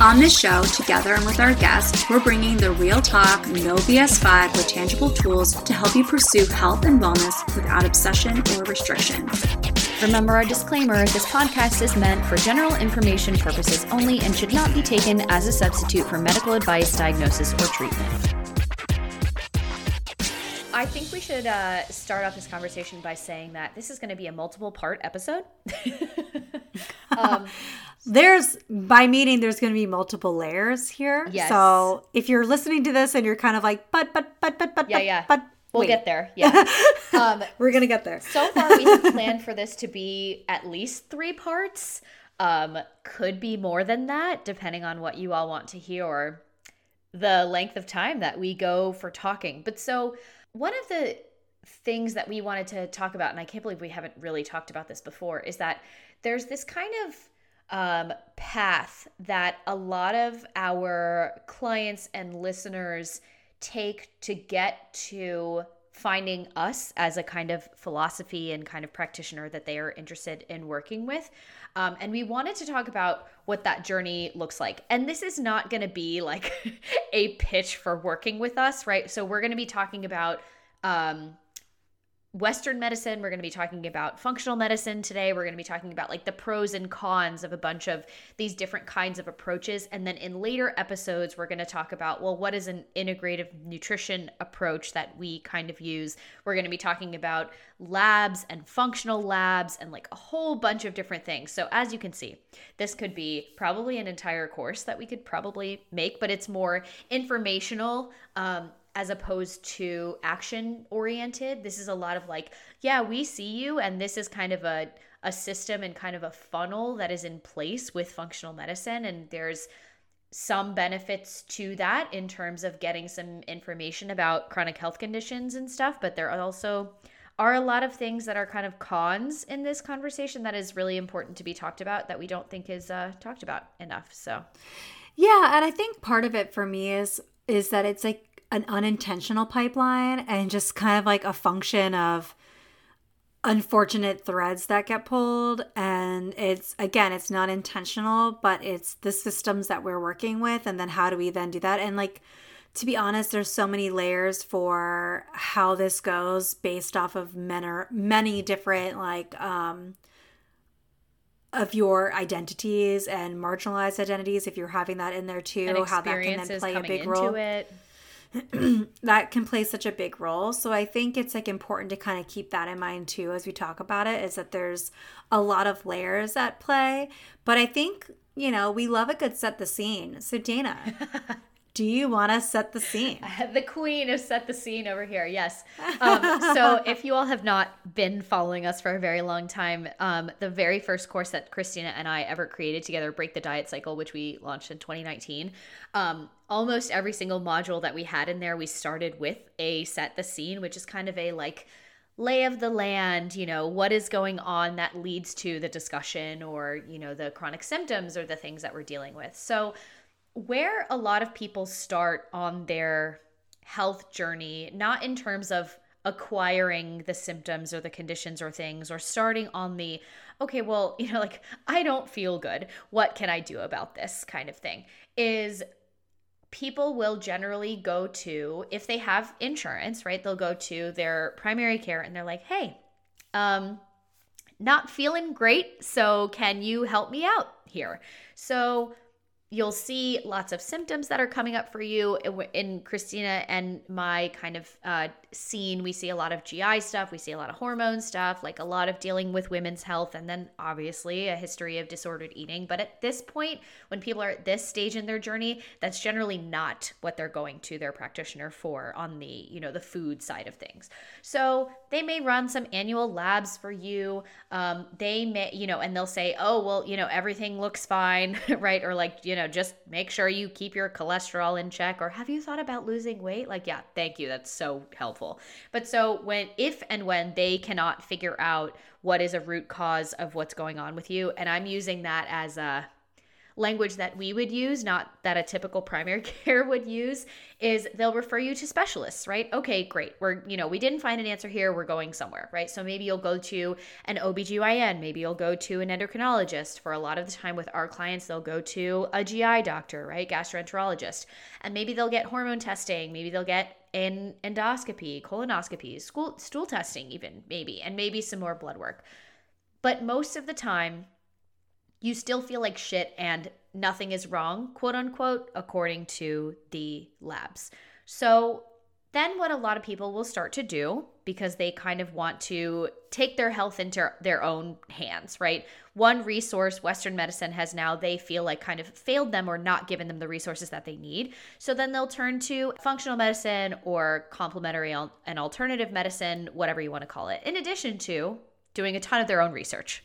On this show, together and with our guests, we're bringing the real talk, no BS vibe with tangible tools to help you pursue health and wellness without obsession or restriction. Remember our disclaimer this podcast is meant for general information purposes only and should not be taken as a substitute for medical advice, diagnosis, or treatment. I think we should uh, start off this conversation by saying that this is going to be a multiple part episode. um, there's by meaning there's going to be multiple layers here. Yes. So if you're listening to this and you're kind of like, but but but but but yeah but, yeah, but we'll wait. get there. Yeah, um, we're gonna get there. So far, we have planned for this to be at least three parts. Um, could be more than that, depending on what you all want to hear or the length of time that we go for talking. But so one of the things that we wanted to talk about, and I can't believe we haven't really talked about this before, is that there's this kind of um, path that a lot of our clients and listeners take to get to finding us as a kind of philosophy and kind of practitioner that they are interested in working with. Um, and we wanted to talk about what that journey looks like. And this is not going to be like a pitch for working with us, right? So we're going to be talking about um, Western medicine. We're going to be talking about functional medicine today. We're going to be talking about like the pros and cons of a bunch of these different kinds of approaches. And then in later episodes, we're going to talk about, well, what is an integrative nutrition approach that we kind of use? We're going to be talking about labs and functional labs and like a whole bunch of different things. So as you can see, this could be probably an entire course that we could probably make, but it's more informational. Um, as opposed to action oriented. This is a lot of like, yeah, we see you, and this is kind of a a system and kind of a funnel that is in place with functional medicine, and there's some benefits to that in terms of getting some information about chronic health conditions and stuff, but there are also are a lot of things that are kind of cons in this conversation that is really important to be talked about that we don't think is uh, talked about enough. So, yeah, and I think part of it for me is is that it's like an unintentional pipeline and just kind of like a function of unfortunate threads that get pulled. And it's again it's not intentional but it's the systems that we're working with. And then how do we then do that? And like to be honest there's so many layers for how this goes based off of many many different like um of your identities and marginalized identities if you're having that in there too how that can then play a big role. it that can play such a big role. So I think it's like important to kind of keep that in mind too as we talk about it is that there's a lot of layers at play. But I think, you know, we love a good set the scene. So Dana, do you want to set the scene? the queen of set the scene over here. Yes. Um, so, if you all have not been following us for a very long time, um, the very first course that Cristina and I ever created together, Break the Diet Cycle, which we launched in 2019, um, almost every single module that we had in there, we started with a set the scene, which is kind of a like, lay of the land, you know, what is going on that leads to the discussion or, you know, the chronic symptoms or the things that we're dealing with. So, where a lot of people start on their health journey, not in terms of acquiring the symptoms or the conditions or things, or starting on the, okay, well, you know, like, I don't feel good. What can I do about this kind of thing? Is people will generally go to, if they have insurance, right? They'll go to their primary care and they're like, hey, um, not feeling great. So can you help me out here? So you'll see lots of symptoms that are coming up for you. In christina and my kind of uh, scene we see a lot of gi stuff we see a lot of hormone stuff like a lot of dealing with women's health and then obviously a history of disordered eating. But at this point when people are at this stage in their journey that's generally not what they're going to their practitioner for on the you know the food side of things. So they may run some annual labs for you um, they may you know and they'll say oh well you know everything looks fine right? Or like you know know, just make sure you keep your cholesterol in check or have you thought about losing weight? Like, yeah, thank you. That's so helpful. But so when if and when they cannot figure out what is a root cause of what's going on with you, and I'm using that as a language that we would use, not that a typical primary care would use, is they'll refer you to specialists, right? Okay, great. We're, you know, we didn't find an answer here, we're going somewhere, right? So maybe you'll go to an OBGYN, maybe you'll go to an endocrinologist. For a lot of the time with our clients, they'll go to a GI doctor, right? Gastroenterologist. And maybe they'll get hormone testing, maybe they'll get an endoscopy, colonoscopy, stool, stool testing even maybe, and maybe some more blood work. But most of the time, you still feel like shit and nothing is wrong, quote unquote, according to the labs. So then what a lot of people will start to do because they kind of want to take their health into their own hands, right? One resource Western medicine has now, they feel like kind of failed them or not given them the resources that they need. So then they'll turn to functional medicine or complementary and alternative medicine, whatever you want to call it, in addition to doing a ton of their own research.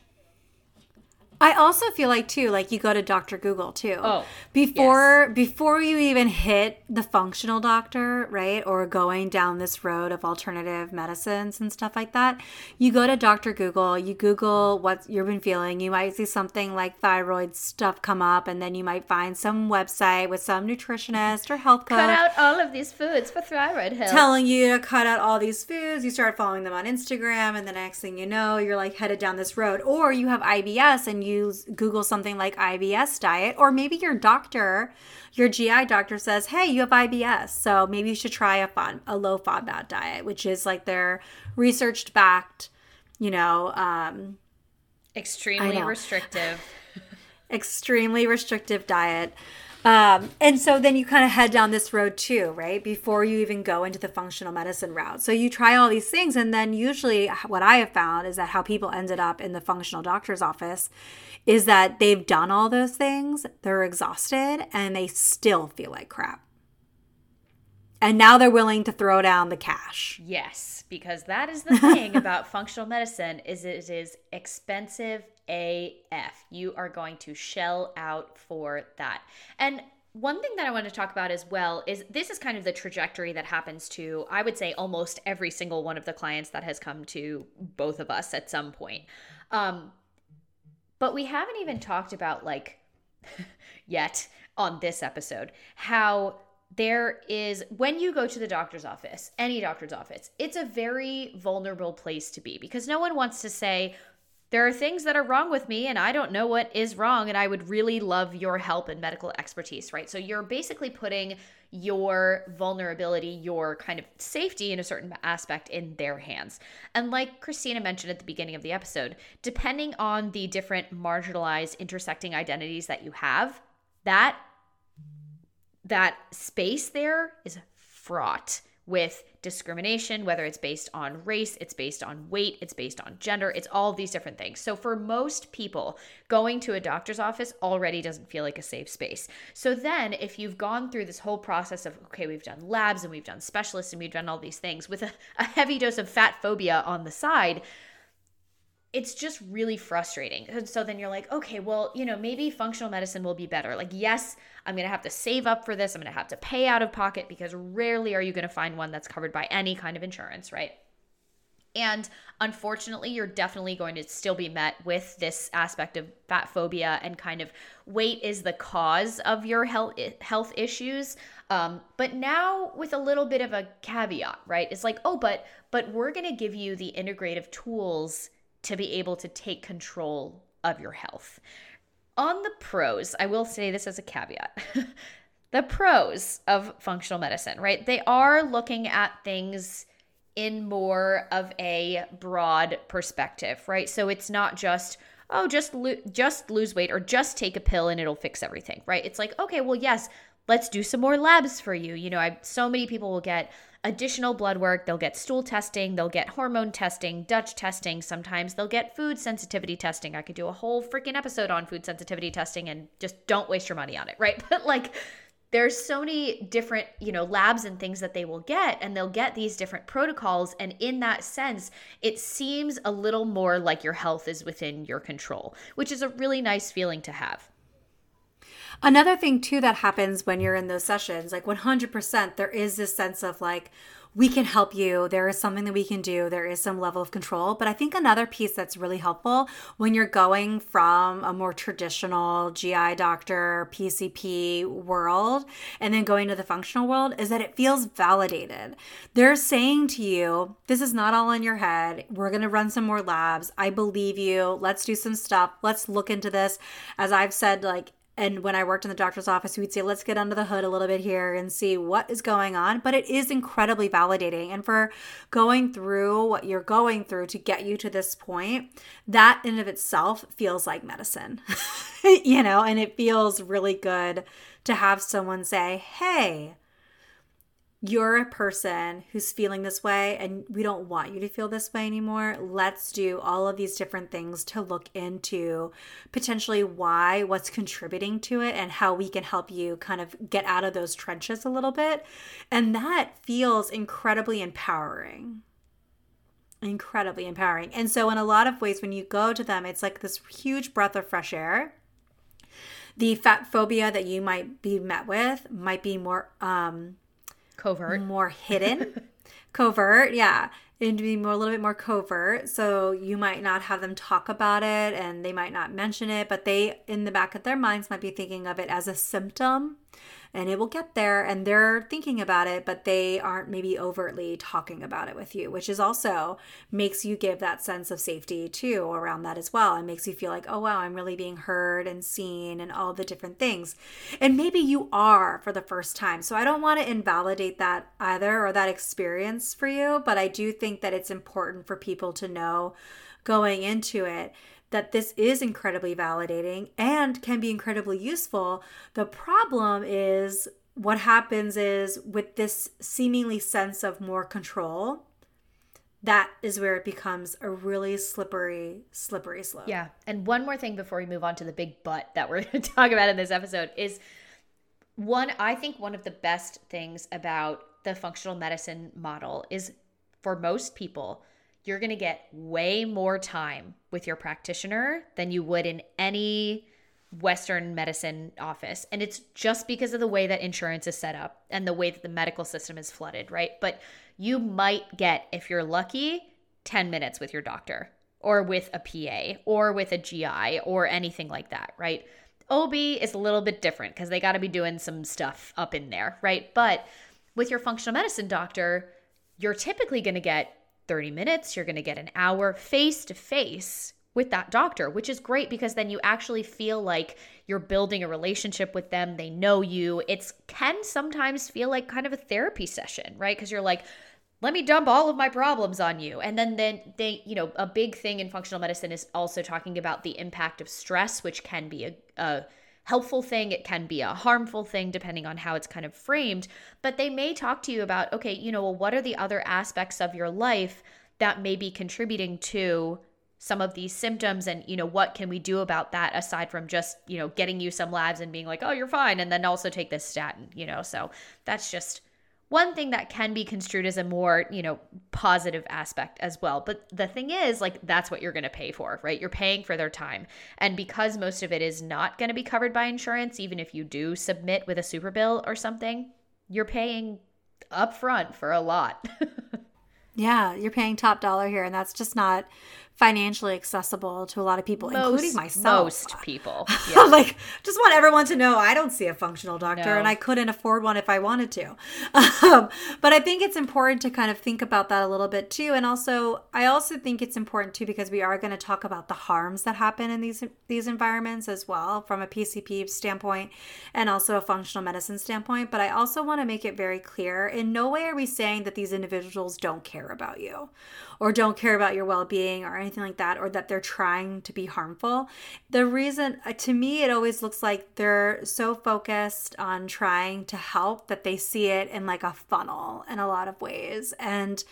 I also feel like too, like you go to Dr. Google too. Oh, before yes. before you even hit the functional doctor, right, or going down this road of alternative medicines and stuff like that, you go to Dr. Google. You Google what you've been feeling. You might see something like thyroid stuff come up, and then you might find some website with some nutritionist or health coach cut out all of these foods for thyroid health, telling you to cut out all these foods. You start following them on Instagram, and the next thing you know, you're like headed down this road, or you have IBS and you Google something like IBS diet, or maybe your doctor, your GI doctor says, "Hey, you have IBS, so maybe you should try a FOD, a low FODMAP diet," which is like their researched backed, you know, um, extremely restrictive, extremely restrictive diet. Um, and so then you kind of head down this road too, right? Before you even go into the functional medicine route. So you try all these things. And then usually what I have found is that how people ended up in the functional doctor's office is that they've done all those things, they're exhausted, and they still feel like crap. And now they're willing to throw down the cash. Yes, because that is the thing about functional medicine is it is expensive AF. You are going to shell out for that. And one thing that I want to talk about as well is this is kind of the trajectory that happens to, I would say, almost every single one of the clients that has come to both of us at some point. Um, but we haven't even talked about, like, yet on this episode, how there is when you go to the doctor's office, any doctor's office, it's a very vulnerable place to be because no one wants to say, there are things that are wrong with me and I don't know what is wrong and I would really love your help and medical expertise, right? So you're basically putting your vulnerability, your kind of safety in a certain aspect in their hands. And like Cristina mentioned at the beginning of the episode, depending on the different marginalized intersecting identities that you have, that that space there is fraught with discrimination, whether it's based on race, it's based on weight, it's based on gender, it's all these different things. So for most people, going to a doctor's office already doesn't feel like a safe space. So then if you've gone through this whole process of, okay, we've done labs and we've done specialists and we've done all these things with a, a heavy dose of fat phobia on the side, it's just really frustrating. And so then you're like, okay, well, you know, maybe functional medicine will be better. Like, yes, I'm going to have to save up for this. I'm going to have to pay out of pocket because rarely are you going to find one that's covered by any kind of insurance, right? And unfortunately, you're definitely going to still be met with this aspect of fat phobia and kind of weight is the cause of your health health issues. Um, but now with a little bit of a caveat, right? It's like, oh, but but we're going to give you the integrative tools to be able to take control of your health. On the pros, I will say this as a caveat. the pros of functional medicine, right? They are looking at things in more of a broad perspective, right? So it's not just oh just lo- just lose weight or just take a pill and it'll fix everything, right? It's like okay, well yes, let's do some more labs for you. You know, I so many people will get additional blood work. They'll get stool testing, they'll get hormone testing, Dutch testing. Sometimes they'll get food sensitivity testing. I could do a whole freaking episode on food sensitivity testing and just don't waste your money on it, right? But like, there's so many different you know labs and things that they will get and they'll get these different protocols and in that sense it seems a little more like your health is within your control which is a really nice feeling to have Another thing too that happens when you're in those sessions, like 100%, there is this sense of like we can help you. There is something that we can do. There is some level of control. But I think another piece that's really helpful when you're going from a more traditional GI doctor, PCP world, and then going to the functional world is that it feels validated. They're saying to you, this is not all in your head. We're going to run some more labs. I believe you. Let's do some stuff. Let's look into this. As I've said, like, and when I worked in the doctor's office, we'd say, let's get under the hood a little bit here and see what is going on. But it is incredibly validating. And for going through what you're going through to get you to this point, that in of itself feels like medicine, you know, and it feels really good to have someone say, hey, you're a person who's feeling this way and we don't want you to feel this way anymore. Let's do all of these different things to look into potentially why, what's contributing to it, and how we can help you kind of get out of those trenches a little bit. And that feels incredibly empowering. Incredibly empowering. And so, in a lot of ways, when you go to them, it's like this huge breath of fresh air the fat phobia that you might be met with might be more um, covert, more hidden, covert. Yeah, it'd be more a little bit more covert. So you might not have them talk about it, and they might not mention it, but they in the back of their minds might be thinking of it as a symptom and it will get there and they're thinking about it but they aren't maybe overtly talking about it with you which is also makes you give that sense of safety too around that as well. And makes you feel like oh wow i'm really being heard and seen and all the different things. And maybe you are for the first time. So i don't want to invalidate that either or that experience for you but i do think that it's important for people to know going into it that this is incredibly validating and can be incredibly useful. The problem is what happens is with this seemingly sense of more control, that is where it becomes a really slippery, slippery slope. Yeah. And one more thing before we move on to the big butt that we're going to talk about in this episode is one, I think one of the best things about the functional medicine model is for most people, you're going to get way more time with your practitioner than you would in any Western medicine office. And it's just because of the way that insurance is set up and the way that the medical system is flooded, right? But you might get, if you're lucky, 10 minutes with your doctor or with a PA or with a GI or anything like that, right? OB is a little bit different because they got to be doing some stuff up in there, right? But with your functional medicine doctor, you're typically going to get 30 minutes, you're going to get an hour face to face with that doctor, which is great because then you actually feel like you're building a relationship with them. They know you. It can sometimes feel like kind of a therapy session, right? Because you're like, let me dump all of my problems on you. And then then they, you know, a big thing in functional medicine is also talking about the impact of stress, which can be a, a helpful thing, it can be a harmful thing, depending on how it's kind of framed. But they may talk to you about, okay, you know, well, what are the other aspects of your life that may be contributing to some of these symptoms and you know what can we do about that aside from just you know getting you some labs and being like oh you're fine and then also take this statin you know so that's just one thing that can be construed as a more, you know, positive aspect as well. But the thing is, like, that's what you're going to pay for, right? You're paying for their time. And because most of it is not going to be covered by insurance, even if you do submit with a super bill or something, you're paying upfront for a lot. yeah, you're paying top dollar here. And that's just not financially accessible to a lot of people, most, including myself. Most people. Yeah. like, just want everyone to know I don't see a functional doctor no. and I couldn't afford one if I wanted to. Um, but I think it's important to kind of think about that a little bit too. And also, I also think it's important too because we are going to talk about the harms that happen in these these environments as well from a PCP standpoint and also a functional medicine standpoint. But I also want to make it very clear in no way are we saying that these individuals don't care about you or don't care about your well being or anything like that, or that they're trying to be harmful. The reason, uh, to me, it always looks like they're so focused on trying to help that they see it in like a funnel in a lot of ways. And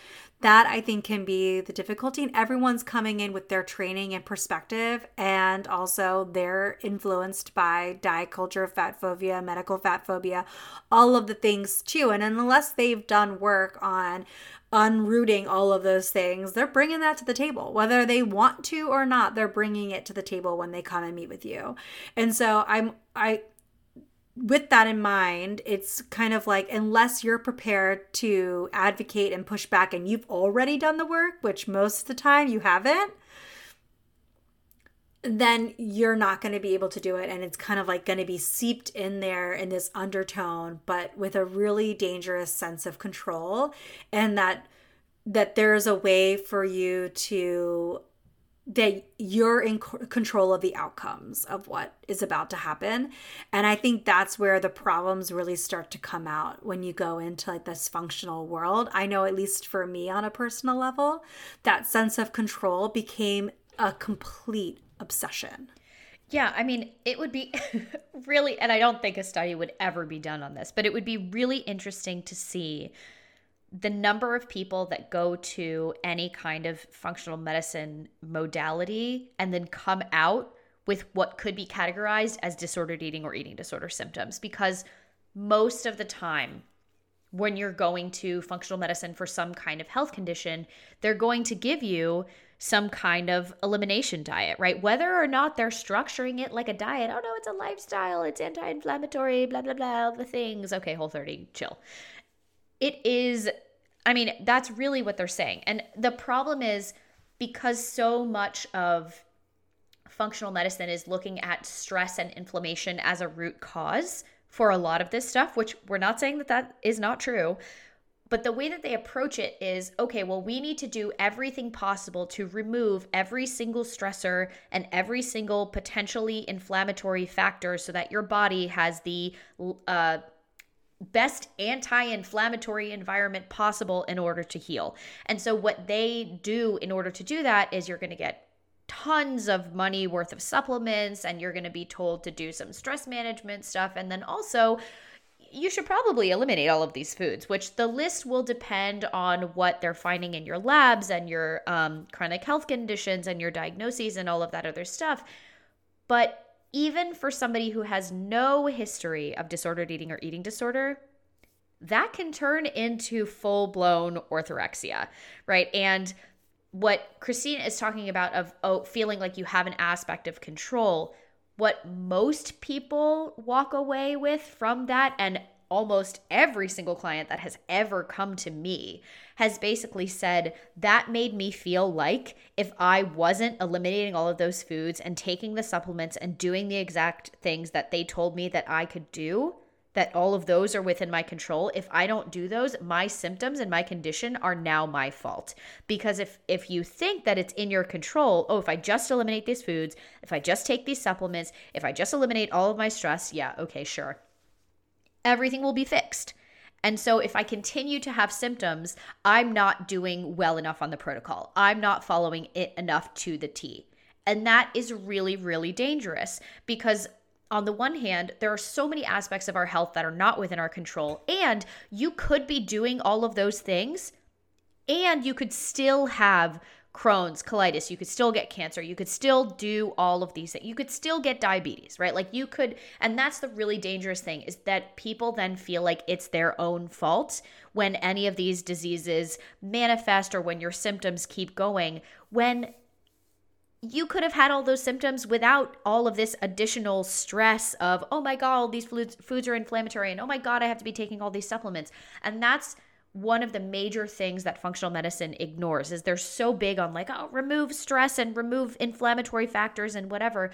that I think can be the difficulty. And everyone's coming in with their training and perspective, and also they're influenced by diet culture, fat phobia, medical fat phobia, all of the things too. And unless they've done work on unrooting all of those things, they're bringing that to the table. Whether they want to or not, they're bringing it to the table when they come and meet with you. And so I'm, I, with that in mind, it's kind of like unless you're prepared to advocate and push back and you've already done the work, which most of the time you haven't, then you're not going to be able to do it. And it's kind of like going to be seeped in there in this undertone, but with a really dangerous sense of control. And that that there's a way for you to that you're in control of the outcomes of what is about to happen and i think that's where the problems really start to come out when you go into like this functional world i know at least for me on a personal level that sense of control became a complete obsession. Yeah, I mean, it would be really, and I don't think a study would ever be done on this, but it would be really interesting to see the number of people that go to any kind of functional medicine modality and then come out with what could be categorized as disordered eating or eating disorder symptoms. Because most of the time when you're going to functional medicine for some kind of health condition they're going to give you some kind of elimination diet right whether or not they're structuring it like a diet oh no it's a lifestyle it's anti-inflammatory blah blah blah the things okay whole 30 chill it is I mean, that's really what they're saying. And the problem is because so much of functional medicine is looking at stress and inflammation as a root cause for a lot of this stuff, which we're not saying that that is not true. But the way that they approach it is okay, well, we need to do everything possible to remove every single stressor and every single potentially inflammatory factor so that your body has the uh, best anti-inflammatory environment possible in order to heal. And so what they do in order to do that is you're going to get tons of money worth of supplements and you're going to be told to do some stress management stuff and then also you should probably eliminate all of these foods, which the list will depend on what they're finding in your labs and your um, chronic health conditions and your diagnoses and all of that other stuff. But even for somebody who has no history of disordered eating or eating disorder, that can turn into full blown orthorexia, right? And what Christine is talking about of oh, feeling like you have an aspect of control, what most people walk away with from that, and almost every single client that has ever come to me has basically said that made me feel like if I wasn't eliminating all of those foods and taking the supplements and doing the exact things that they told me that I could do, that all of those are within my control if i don't do those my symptoms and my condition are now my fault because if if you think that it's in your control oh if i just eliminate these foods if i just take these supplements if i just eliminate all of my stress yeah okay sure everything will be fixed and so if I continue to have symptoms, I'm not doing well enough on the protocol. I'm not following it enough to the T. And that is really, really dangerous because on the one hand, there are so many aspects of our health that are not within our control. And you could be doing all of those things and you could still have Crohn's, colitis, you could still get cancer, you could still do all of these things. You could still get diabetes, right? Like you could, and that's the really dangerous thing is that people then feel like it's their own fault when any of these diseases manifest or when your symptoms keep going, when you could have had all those symptoms without all of this additional stress of, oh my God, these foods, foods are inflammatory, and oh my God, I have to be taking all these supplements. And that's one of the major things that functional medicine ignores is they're so big on like oh remove stress and remove inflammatory factors and whatever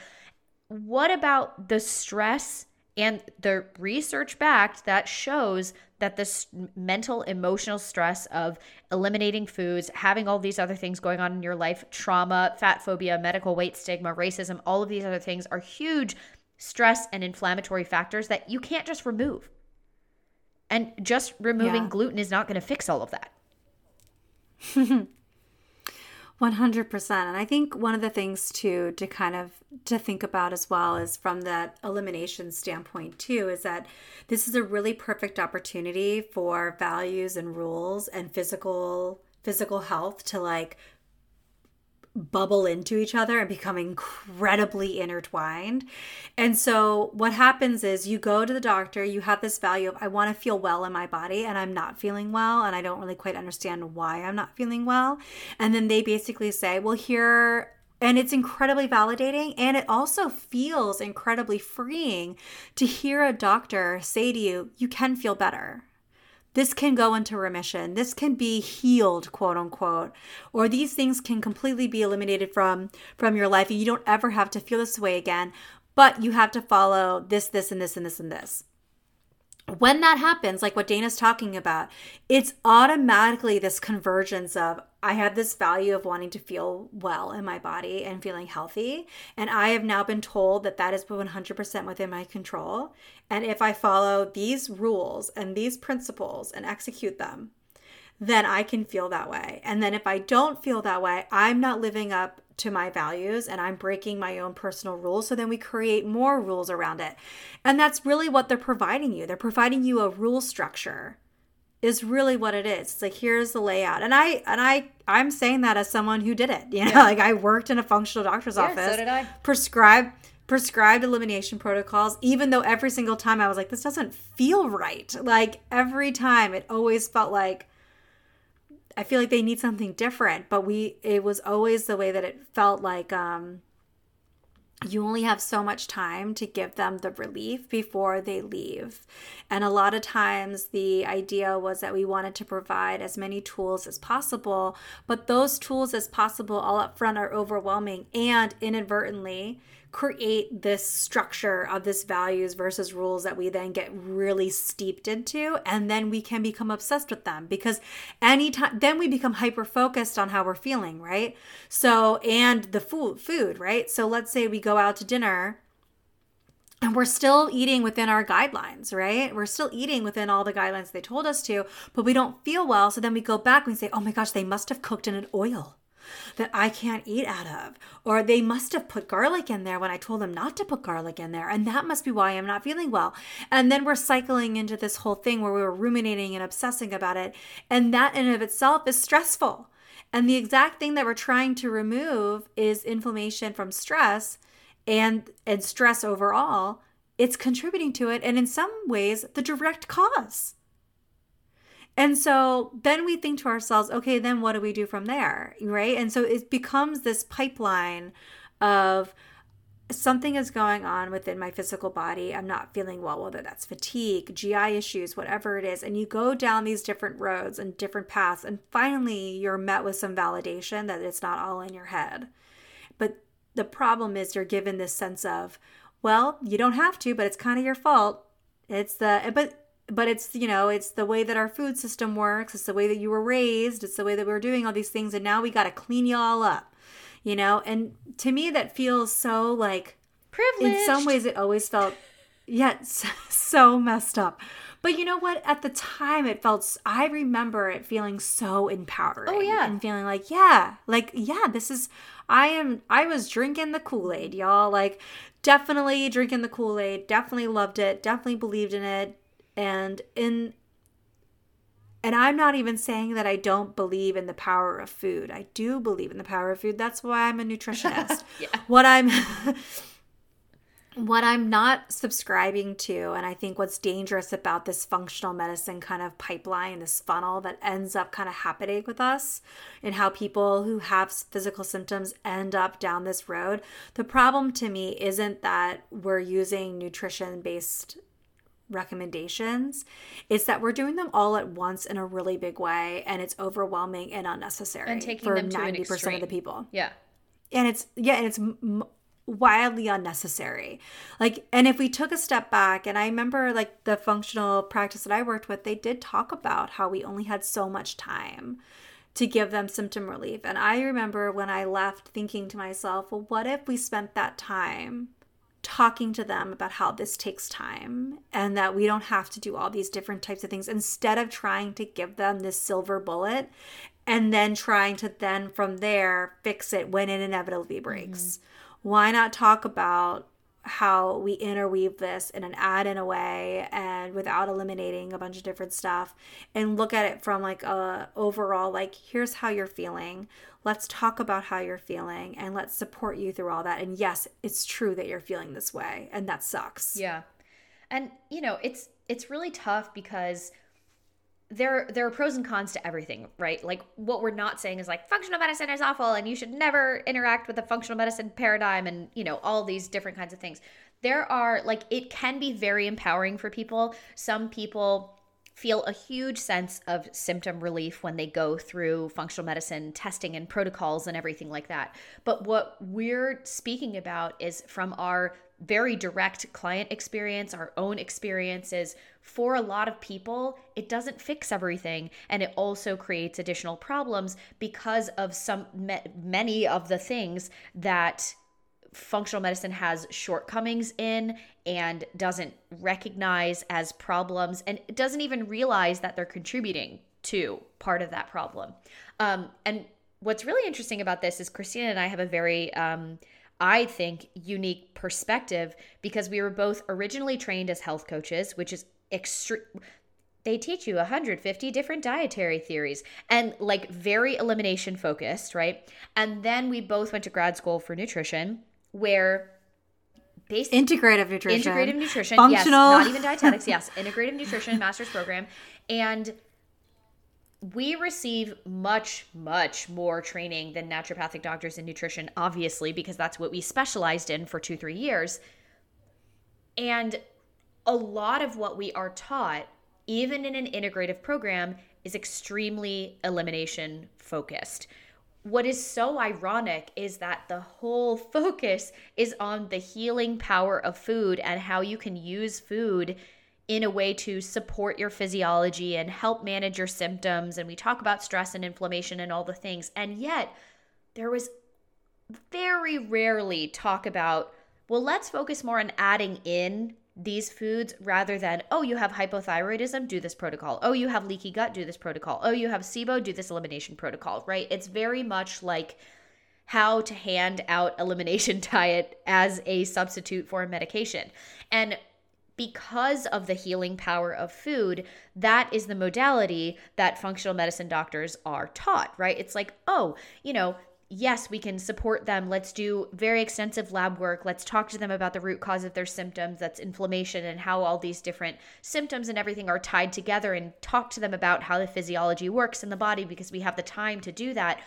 what about the stress and the research backed that shows that this mental emotional stress of eliminating foods having all these other things going on in your life trauma fat phobia medical weight stigma racism all of these other things are huge stress and inflammatory factors that you can't just remove and just removing yeah. gluten is not going to fix all of that. 100% and i think one of the things too to kind of to think about as well is from that elimination standpoint too is that this is a really perfect opportunity for values and rules and physical physical health to like bubble into each other and become incredibly intertwined. And so what happens is you go to the doctor, you have this value of I want to feel well in my body and I'm not feeling well and I don't really quite understand why I'm not feeling well. And then they basically say, "Well, here And it's incredibly validating. And it also feels incredibly freeing to hear a doctor say to you, you can feel better. This can go into remission. This can be healed, quote unquote. Or these things can completely be eliminated from from your life. And you don't ever have to feel this way again, but you have to follow this, this, and this, and this, and this when that happens, like what Dana's talking about, it's automatically this convergence of I have this value of wanting to feel well in my body and feeling healthy. And I have now been told that that is 100% within my control. And if I follow these rules and these principles and execute them, then I can feel that way. And then if I don't feel that way, I'm not living up to my values and I'm breaking my own personal rules. So then we create more rules around it. And that's really what they're providing you. They're providing you a rule structure is really what it is. It's like here's the layout. And I and I I'm saying that as someone who did it. You know, yeah. like I worked in a functional doctor's yeah, office. So did I. Prescribe prescribed elimination protocols even though every single time I was like this doesn't feel right. Like every time it always felt like I feel like they need something different, but we it was always the way that it felt like um you only have so much time to give them the relief before they leave. And a lot of times, the idea was that we wanted to provide as many tools as possible, but those tools as possible all up front are overwhelming and inadvertently create this structure of this values versus rules that we then get really steeped into and then we can become obsessed with them because anytime then we become hyper focused on how we're feeling right so and the food food right so let's say we go out to dinner and we're still eating within our guidelines, right? We're still eating within all the guidelines they told us to, but we don't feel well. So then we go back and we say, oh my gosh, they must have cooked in an oil that I can't eat out of. Or they must have put garlic in there when I told them not to put garlic in there. And that must be why I'm not feeling well. And then we're cycling into this whole thing where we were ruminating and obsessing about it. And that in and of itself is stressful. And the exact thing that we're trying to remove is inflammation from stress and and stress overall. It's contributing to it and in some ways the direct cause. And so then we think to ourselves, okay, then what do we do from there? Right. And so it becomes this pipeline of something is going on within my physical body. I'm not feeling well, whether that's fatigue, GI issues, whatever it is. And you go down these different roads and different paths. And finally, you're met with some validation that it's not all in your head. But the problem is you're given this sense of, well, you don't have to, but it's kind of your fault. It's the, but but it's you know it's the way that our food system works. It's the way that you were raised. It's the way that we are doing all these things. And now we got to clean you all up you know? And to me that feels so like privileged in some ways it always felt yeah so messed up. But you know what? At the time it felt i remember it feeling so empowering oh yeah. and feeling like yeah like yeah this is i am i was drinking the kool-aid y'all. Like definitely drinking the kool-aid. Definitely loved it. Definitely believed in it and in and I'm not even saying that I don't believe in the power of food. I do believe in the power of food. That's why I'm a nutritionist. yeah. What I'm what I'm not subscribing to, and I think what's dangerous about this functional medicine kind of pipeline, this funnel that ends up kind of happening with us, and how people who have physical symptoms end up down this road. The problem to me isn't that we're using nutrition based recommendations it's that we're doing them all at once in a really big way and it's overwhelming and unnecessary and taking for 90% of the people. Yeah. And it's yeah and it's m- wildly unnecessary. Like and if we took a step back and i remember like the functional practice that i worked with they did talk about how we only had so much time to give them symptom relief. And i remember when i left thinking to myself well what if we spent that time talking to them about how this takes time and that we don't have to do all these different types of things instead of trying to give them this silver bullet and then trying to then from there fix it when it inevitably breaks. Mm-hmm. Why not talk about how we interweave this in an ad in a way and without eliminating a bunch of different stuff and look at it from like a overall like here's how you're feeling. Let's talk about how you're feeling and let's support you through all that. And yes it's true that you're feeling this way and that sucks. Yeah. And you know it's it's really tough because there there are pros and cons to everything, right? Like what we're not saying is like functional medicine is awful and you should never interact with the functional medicine paradigm and you know all these different kinds of things. There are like it can be very empowering for people. Some people feel a huge sense of symptom relief when they go through functional medicine testing and protocols and everything like that. But what we're speaking about is from our very direct client experience, our own experiences. For a lot of people, it doesn't fix everything. And it also creates additional problems because of some many of the things that functional medicine has shortcomings in and doesn't recognize as problems and doesn't even realize that they're contributing to part of that problem. Um, and what's really interesting about this is Cristina and I have a very, um, I think, unique perspective because we were both originally trained as health coaches, which is extreme they teach you 150 different dietary theories and like very elimination focused, right? And then we both went to grad school for nutrition where based integrative nutrition, integrative nutrition, functional, yes, not even dietetics, yes, integrative nutrition master's program, and we receive much much more training than naturopathic doctors in nutrition obviously because that's what we specialized in for 2 3 years. And a lot of what we are taught even in an integrative program is extremely elimination focused. What is so ironic is that the whole focus is on the healing power of food and how you can use food in a way to support your physiology and help manage your symptoms. And we talk about stress and inflammation and all the things. And yet, there was very rarely talk about, well, let's focus more on adding in these foods rather than, oh, you have hypothyroidism, do this protocol. Oh, you have leaky gut, do this protocol. Oh, you have SIBO, do this elimination protocol, right? It's very much like how to hand out elimination diet as a substitute for a medication. And because of the healing power of food, that is the modality that functional medicine doctors are taught, right? It's like, oh, you know, yes, we can support them. Let's do very extensive lab work. Let's talk to them about the root cause of their symptoms. That's inflammation and how all these different symptoms and everything are tied together and talk to them about how the physiology works in the body because we have the time to do that.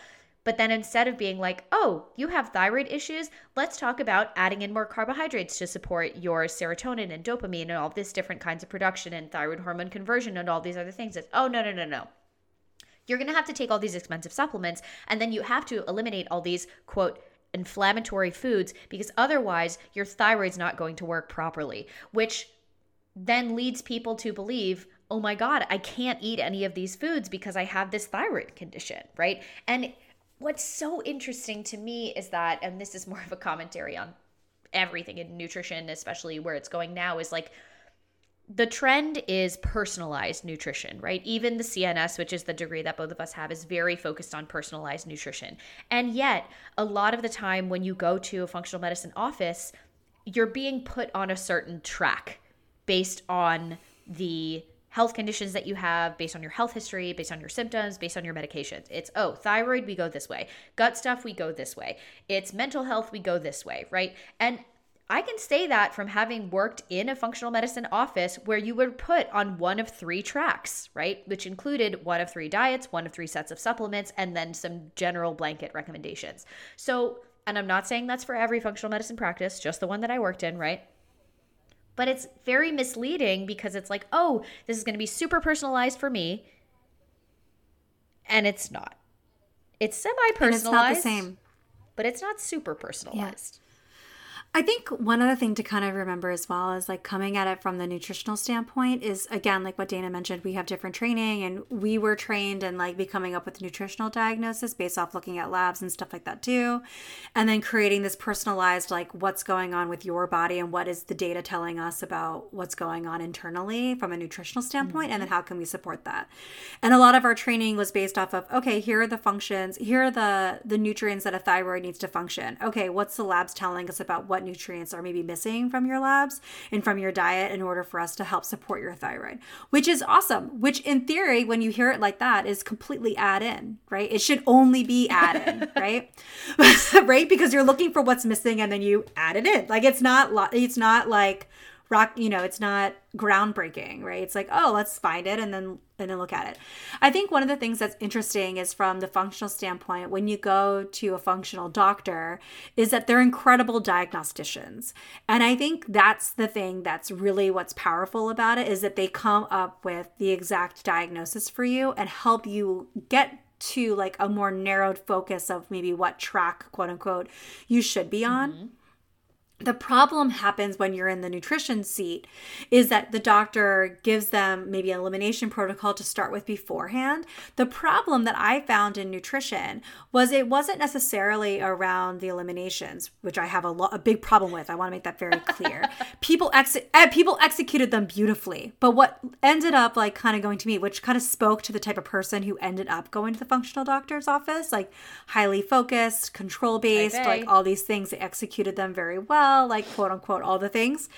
But then instead of being like, oh, you have thyroid issues, let's talk about adding in more carbohydrates to support your serotonin and dopamine and all this different kinds of production and thyroid hormone conversion and all these other things. It's, oh, no, no, no, no you're going to have to take all these expensive supplements and then you have to eliminate all these quote inflammatory foods because otherwise your thyroid's not going to work properly which then leads people to believe oh my god i can't eat any of these foods because i have this thyroid condition right and what's so interesting to me is that and this is more of a commentary on everything in nutrition especially where it's going now is like the trend is personalized nutrition, right? Even the CNS, which is the degree that both of us have, is very focused on personalized nutrition. And yet, a lot of the time when you go to a functional medicine office, you're being put on a certain track based on the health conditions that you have, based on your health history, based on your symptoms, based on your medications. It's, oh, thyroid, we go this way. Gut stuff, we go this way. It's mental health, we go this way, right? And I can say that from having worked in a functional medicine office where you were put on one of three tracks, right? Which included one of three diets, one of three sets of supplements, and then some general blanket recommendations. So, and I'm not saying that's for every functional medicine practice, just the one that I worked in, right? But it's very misleading because it's like, oh, this is going to be super personalized for me. And it's not. It's semi personalized. It's not the same. But it's not super personalized. I think one other thing to kind of remember as well is like coming at it from the nutritional standpoint is again like what Dana mentioned we have different training and we were trained in like be coming up with nutritional diagnosis based off looking at labs and stuff like that too and then creating this personalized like what's going on with your body and what is the data telling us about what's going on internally from a nutritional standpoint mm-hmm. and then mm-hmm. how can we support that and a lot of our training was based off of okay here are the functions here are the the nutrients that a thyroid needs to function okay what's the labs telling us about what nutrients are maybe missing from your labs and from your diet in order for us to help support your thyroid, which is awesome. Which, in theory, when you hear it like that, is completely add in, right? It should only be add in, right? right? Because you're looking for what's missing and then you add it in. Like it's not, it's not like, rock you know it's not groundbreaking right it's like oh let's find it and then and then look at it. I think one of the things that's interesting is from the functional standpoint when you go to a functional doctor is that they're incredible diagnosticians. And i think that's the thing that's really what's powerful about it is that they come up with the exact diagnosis for you and help you get to like a more narrowed focus of maybe what track quote unquote you should be on. Mm-hmm the problem happens when you're in the nutrition seat is that the doctor gives them maybe an elimination protocol to start with beforehand. The problem that I found in nutrition was it wasn't necessarily around the eliminations, which I have a, lo- a big problem with. I want to make that very clear. people ex- eh, people executed them beautifully, but what ended up like kind of going to me, which kind of spoke to the type of person who ended up going to the functional doctor's office, like highly focused, control based, like all these things. They executed them very well well, like quote unquote, all the things.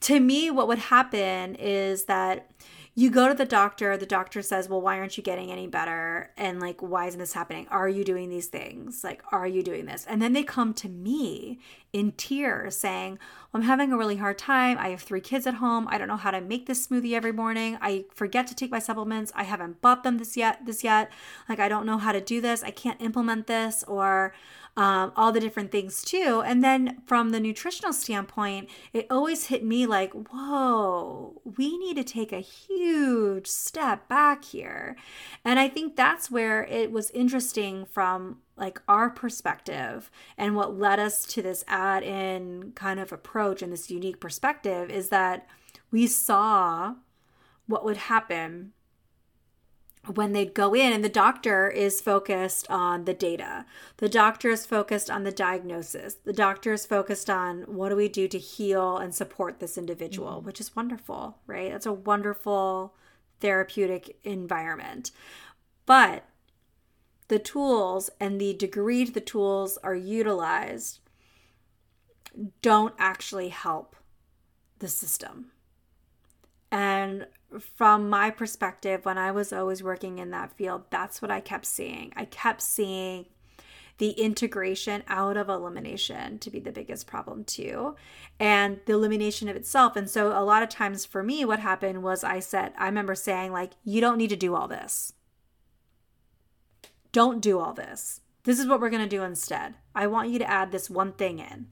To me, what would happen is that you go to the doctor, the doctor says, Well, why aren't you getting any better? And like, why isn't this happening? Are you doing these things? Like, are you doing this? And then they come to me in tears saying, well, I'm having a really hard time. I have three kids at home. I don't know how to make this smoothie every morning. I forget to take my supplements. I haven't bought them this yet, this yet. Like, I don't know how to do this. I can't implement this or um, all the different things too. And then from the nutritional standpoint, it always hit me like, whoa, we need to take a huge step back here. And I think that's where it was interesting from like our perspective and what led us to this add in kind of approach and this unique perspective is that we saw what would happen when they'd go in and the doctor is focused on the data. The doctor is focused on the diagnosis. The doctor is focused on what do we do to heal and support this individual mm-hmm. which is wonderful right? That's a wonderful therapeutic environment. But the tools and the degree the tools are utilized don't actually help the system. And from my perspective, when I was always working in that field, that's what I kept seeing. I kept seeing the integration out of elimination to be the biggest problem too and the elimination of itself. And so a lot of times for me what happened was i said i remember saying like you don't need to do all this. Don't do all this. This is what we're going to do instead. I want you to add this one thing in.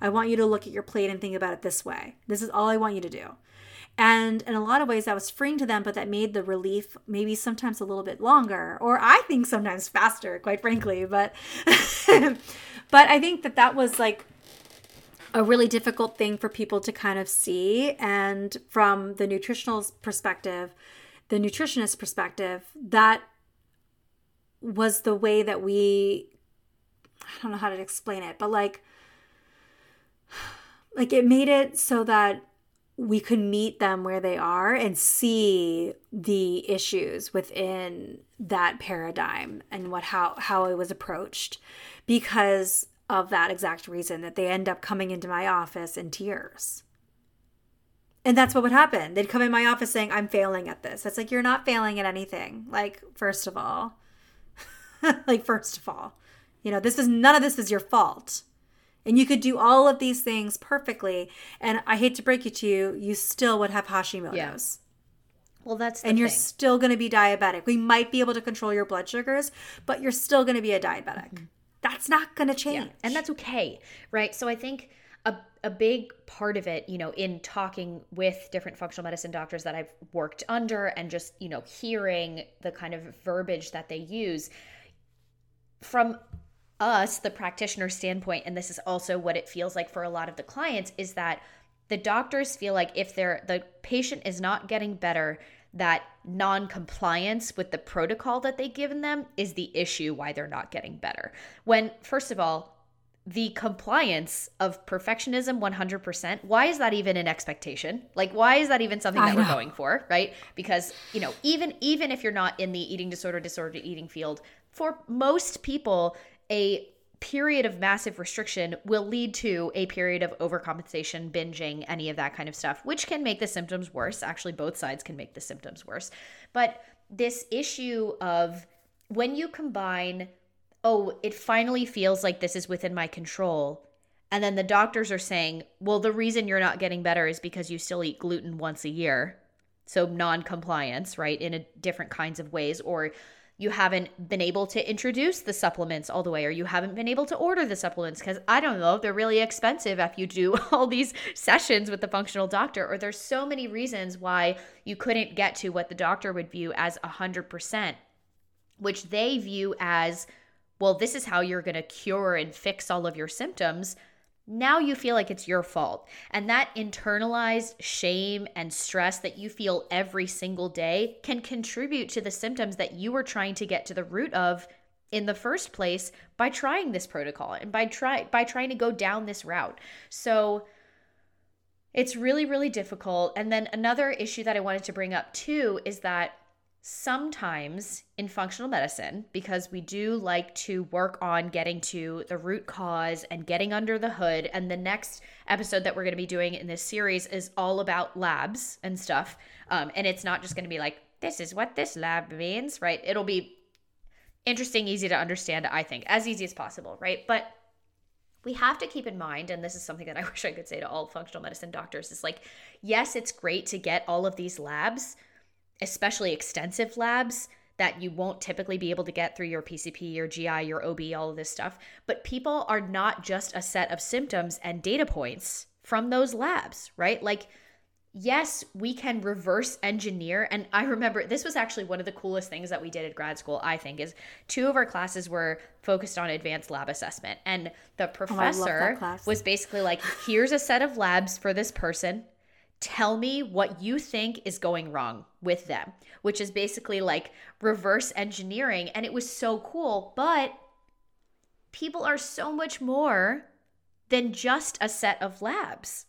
I want you to look at your plate and think about it this way. This is all i want you to do and in a lot of ways, that was freeing to them, but that made the relief maybe sometimes a little bit longer, or I think sometimes faster, quite frankly. But, but I think that that was like a really difficult thing for people to kind of see. And from the nutritional perspective, the nutritionist perspective, that was the way that we, I don't know how to explain it, but like, like it made it so that we could meet them where they are and see the issues within that paradigm and what how how it was approached because of that exact reason that they end up coming into my office in tears. And that's what would happen. They'd come in my office saying i'm failing at this. It's like you're not failing at anything. Like first of all like first of all you know this is none of this is your fault and you could do all of these things perfectly. And I hate to break it to you, you still would have Hashimoto's. Yeah. Well, that's and you're thing. still going to be diabetic. We might be able to control your blood sugars, but you're still going to be a diabetic. Mm-hmm. That's not going to change. Yeah. And that's okay, right? So I think a, a big part of it, you know, in talking with different functional medicine doctors that I've worked under and just, you know, hearing the kind of verbiage that they use from us, the practitioner standpoint, and this is also what it feels like for a lot of the clients, is that the doctors feel like if they're the patient is not getting better, that non-compliance with the protocol that they've given them is the issue why they're not getting better. When first of all, the compliance of perfectionism 100% why is that even an expectation? Like why is that even something that we're going for right? Because you know even even if you're not in the eating disorder disorder eating field for most people a period of massive restriction will lead to a period of overcompensation, binging, any of that kind of stuff, which can make the symptoms worse. Actually, both sides can make the symptoms worse. But this issue of when you combine, oh, it finally feels like this is within my control, And then the doctors are saying, well, the reason you're not getting better is because you still eat gluten once a year. So non compliance, right, in a different kinds of ways. Or you haven't been able to introduce the supplements all the way, or you haven't been able to order the supplements because I don't know, they're really expensive if you do all these sessions with the functional doctor, or there's so many reasons why you couldn't get to what the doctor would view as 100%, which they view as, well, this is how you're going to cure and fix all of your symptoms now you feel like it's your fault. And that internalized shame and stress that you feel every single day can contribute to the symptoms that you were trying to get to the root of in the first place by trying this protocol and by try by trying to go down this route. So it's really really difficult. And then another issue that I wanted to bring up too is that sometimes in functional medicine, because we do like to work on getting to the root cause and getting under the hood. And the next episode that we're going to be doing in this series is all about labs and stuff. Um, and it's not just going to be like, this is what this lab means, right? It'll be interesting, easy to understand, I think, as easy as possible, right? But we have to keep in mind, and this is something that I wish I could say to all functional medicine doctors, is like, yes, it's great to get all of these labs especially extensive labs that you won't typically be able to get through your PCP, your GI, your OB, all of this stuff. But people are not just a set of symptoms and data points from those labs, right? Like, yes, we can reverse engineer. And I remember this was actually one of the coolest things that we did at grad school, I think, is two of our classes were focused on advanced lab assessment. And the Oh, professor was basically like, here's a set of labs for this person tell me what you think is going wrong with them, which is basically like reverse engineering. And it was so cool. But people are so much more than just a set of labs.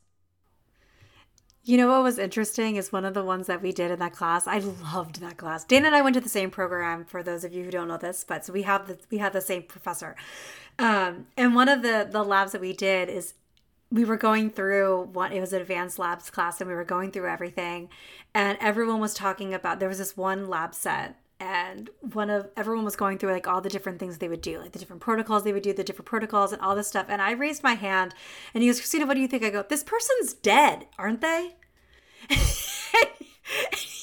You know what was interesting is one of the ones that we did in that class. I loved that class. Dana and I went to the same program. For those of you who don't know this, but so we have the we have the same professor. Um, and one of the the labs that we did is we were going through what it was an advanced labs class and we were going through everything. And everyone was talking about there was this one lab set and one of everyone was going through like all the different things they would do like the different protocols they would do the different protocols and all this stuff. And i raised my hand and he goes cristina what do you think? I go this person's dead aren't they?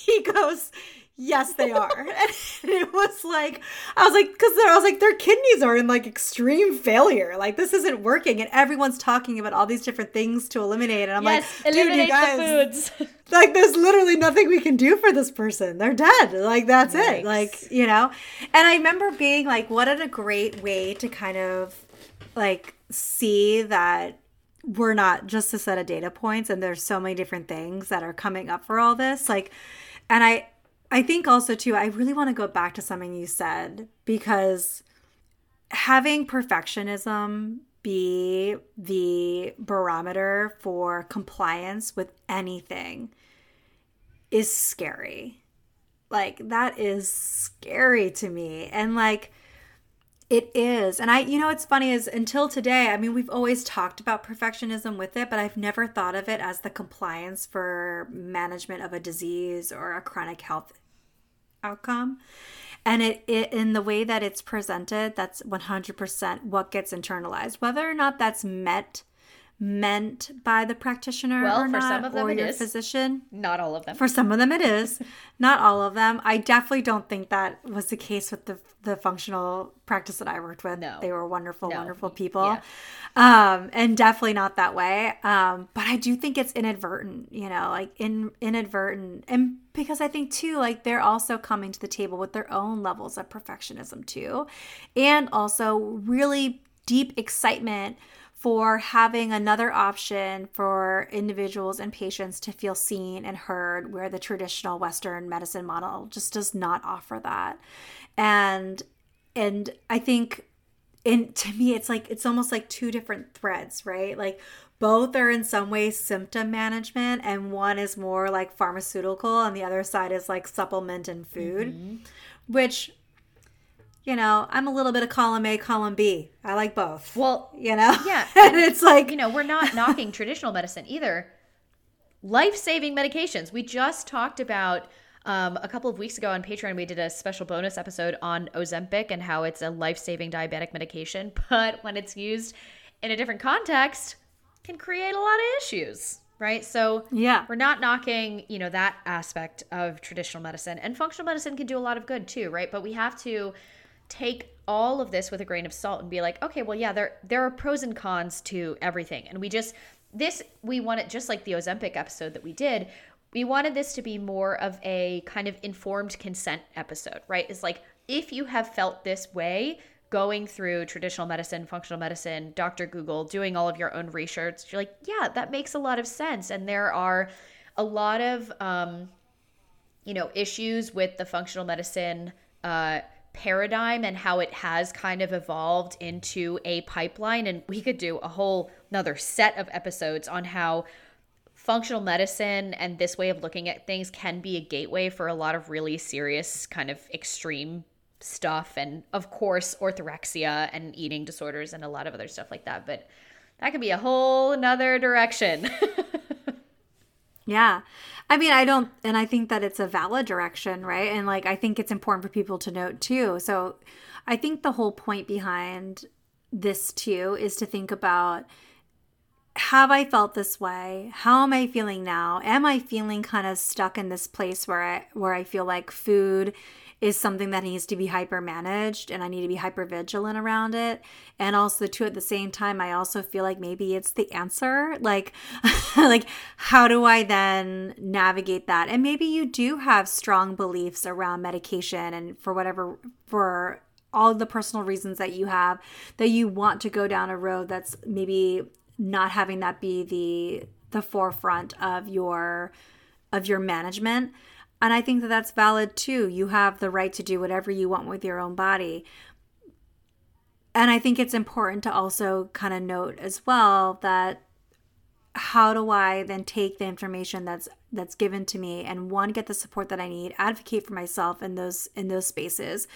He goes yes they are. And it was like i was like because i was like their kidneys are in like extreme failure. Like this isn't working and everyone's talking about all these different things to eliminate. And i'm yes, like dude you guys like there's literally nothing we can do for this person. They're dead. Like that's Yikes. it like you know? And i remember being like what a great way to kind of like see that we're not just a set of data points and there's so many different things that are coming up for all this. Like and i i think also too i really want to go back to something you said because having perfectionism be the barometer for compliance with anything is scary. Like that is scary to me. And like it is. And I you know what's funny is until today, I mean we've always talked about perfectionism with it, but I've never thought of it as the compliance for management of a disease or a chronic health outcome. And it, it in the way that it's presented that's 100% what gets internalized. Whether or not that's met meant by the practitioner Well, or for not some of them or it your is. physician Not all of them. for some of them it is not all of them i definitely don't think that was the case with the the functional practice that i worked with No. they were wonderful No. wonderful people Yeah. um and definitely not that way um but i do think it's inadvertent you know like in inadvertent and because i think too like they're also coming to the table with their own levels of perfectionism too and also really deep excitement for having another option for individuals and patients to feel seen and heard where the traditional western medicine model just does not offer that. And and i think and to me it's like it's almost like two different threads right? Like both are in some ways symptom management and one is more like pharmaceutical and the other side is like supplement and food mm-hmm. which you know i'm a little bit of column a column b. I like both. Well, you know? Yeah, and it's like you know, we're not knocking traditional medicine either. Life saving medications. We just talked about um, a couple of weeks ago on Patreon, we did a special bonus episode on Ozempic and how it's a life saving diabetic medication. But when it's used in a different context can create a lot of issues right? So yeah. we're not knocking you know that aspect of traditional medicine. And functional medicine can do a lot of good too right? But we have to take all of this with a grain of salt and be like okay well yeah there there are pros and cons to everything and we just this we want it just like the ozempic episode that we did we wanted this to be more of a kind of informed consent episode right it's like if you have felt this way going through traditional medicine, functional medicine, Dr. Google, doing all of your own research, you're like, yeah, that makes a lot of sense. And there are a lot of, um, you know, issues with the functional medicine uh, paradigm and how it has kind of evolved into a pipeline. And we could do a whole another set of episodes on how functional medicine and this way of looking at things can be a gateway for a lot of really serious kind of extreme stuff. And of course orthorexia and eating disorders and a lot of other stuff like that. But that could be a whole another direction yeah i mean i don't and i think that it's a valid direction right and like i think it's important for people to note too so i think the whole point behind this too is to think about have I felt this way? How am I feeling now? Am I feeling kind of stuck in this place where I where I feel like food is something that needs to be hyper managed and I need to be hyper vigilant around it. And also too at the same time I also feel like maybe it's the answer. Like like how do I then navigate that? And maybe you do have strong beliefs around medication and for whatever for all the personal reasons that you have that you want to go down a road that's maybe not having that be the the forefront of your of your management and I think that that's valid too. You have the right to do whatever you want with your own body. And I think it's important to also kind of note as well that how do I then take the information that's that's given to me and one get the support that I need, advocate for myself in those in those spaces.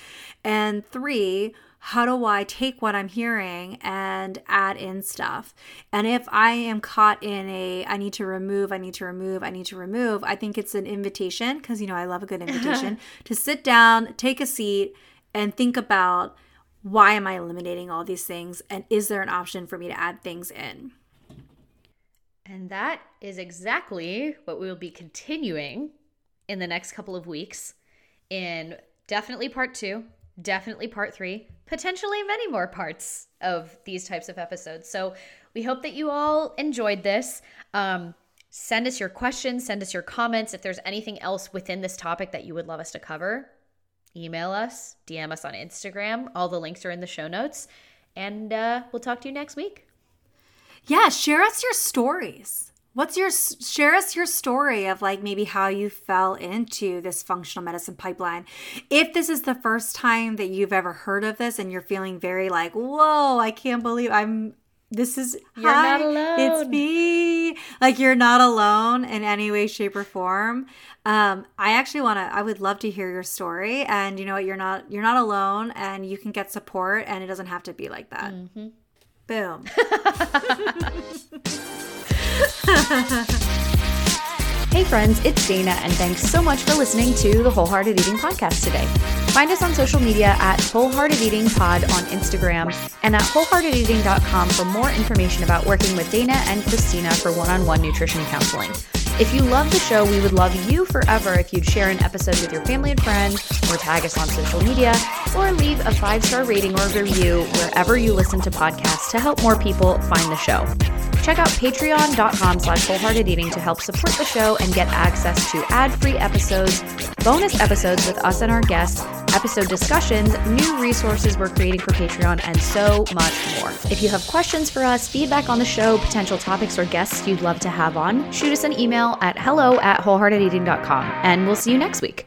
And three, how do I take what I'm hearing and add in stuff? And if I am caught in a, I need to remove, I need to remove, I need to remove, I think it's an invitation, because, you know, I love a good invitation, to sit down, take a seat, and think about why am I eliminating all these things? And is there an option for me to add things in? And that is exactly what we will be continuing in the next couple of weeks in definitely part two, definitely part three, potentially many more parts of these types of episodes. So we hope that you all enjoyed this. Um, send us your questions, send us your comments. If there's anything else within this topic that you would love us to cover, email us, DM us on Instagram. All the links are in the show notes. And uh, we'll talk to you next week. Yeah, share us your stories. What's your share us your story of like maybe how you fell into this functional medicine pipeline? If this is the first time that you've ever heard of this and you're feeling very like, "Whoa, I can't believe I'm this is you're hi, not alone. It's me. Like you're not alone in any way, shape, or form. Um, I actually want to. I would love to hear your story. And you know what? You're not. You're not alone, and you can get support, and it doesn't have to be like that. Mm-hmm. Boom. hey friends, it's Dana, and thanks so much for listening to the Wholehearted Eating Podcast today. Find us on social media at Wholehearted Eating Pod on Instagram and at wholeheartedeating.com for more information about working with Dana and Cristina for one on one nutrition counseling. If you love the show, we would love you forever if you'd share an episode with your family and friends, or tag us on social media, or leave a five star rating or review wherever you listen to podcasts to help more people find the show. Check out patreon.com slash wholeheartedeating to help support the show and get access to ad-free episodes, bonus episodes with us and our guests, episode discussions, new resources we're creating for Patreon, and so much more. If you have questions for us, feedback on the show, potential topics or guests you'd love to have on, shoot us an email at hello at wholeheartedeating.com, and we'll see you next week.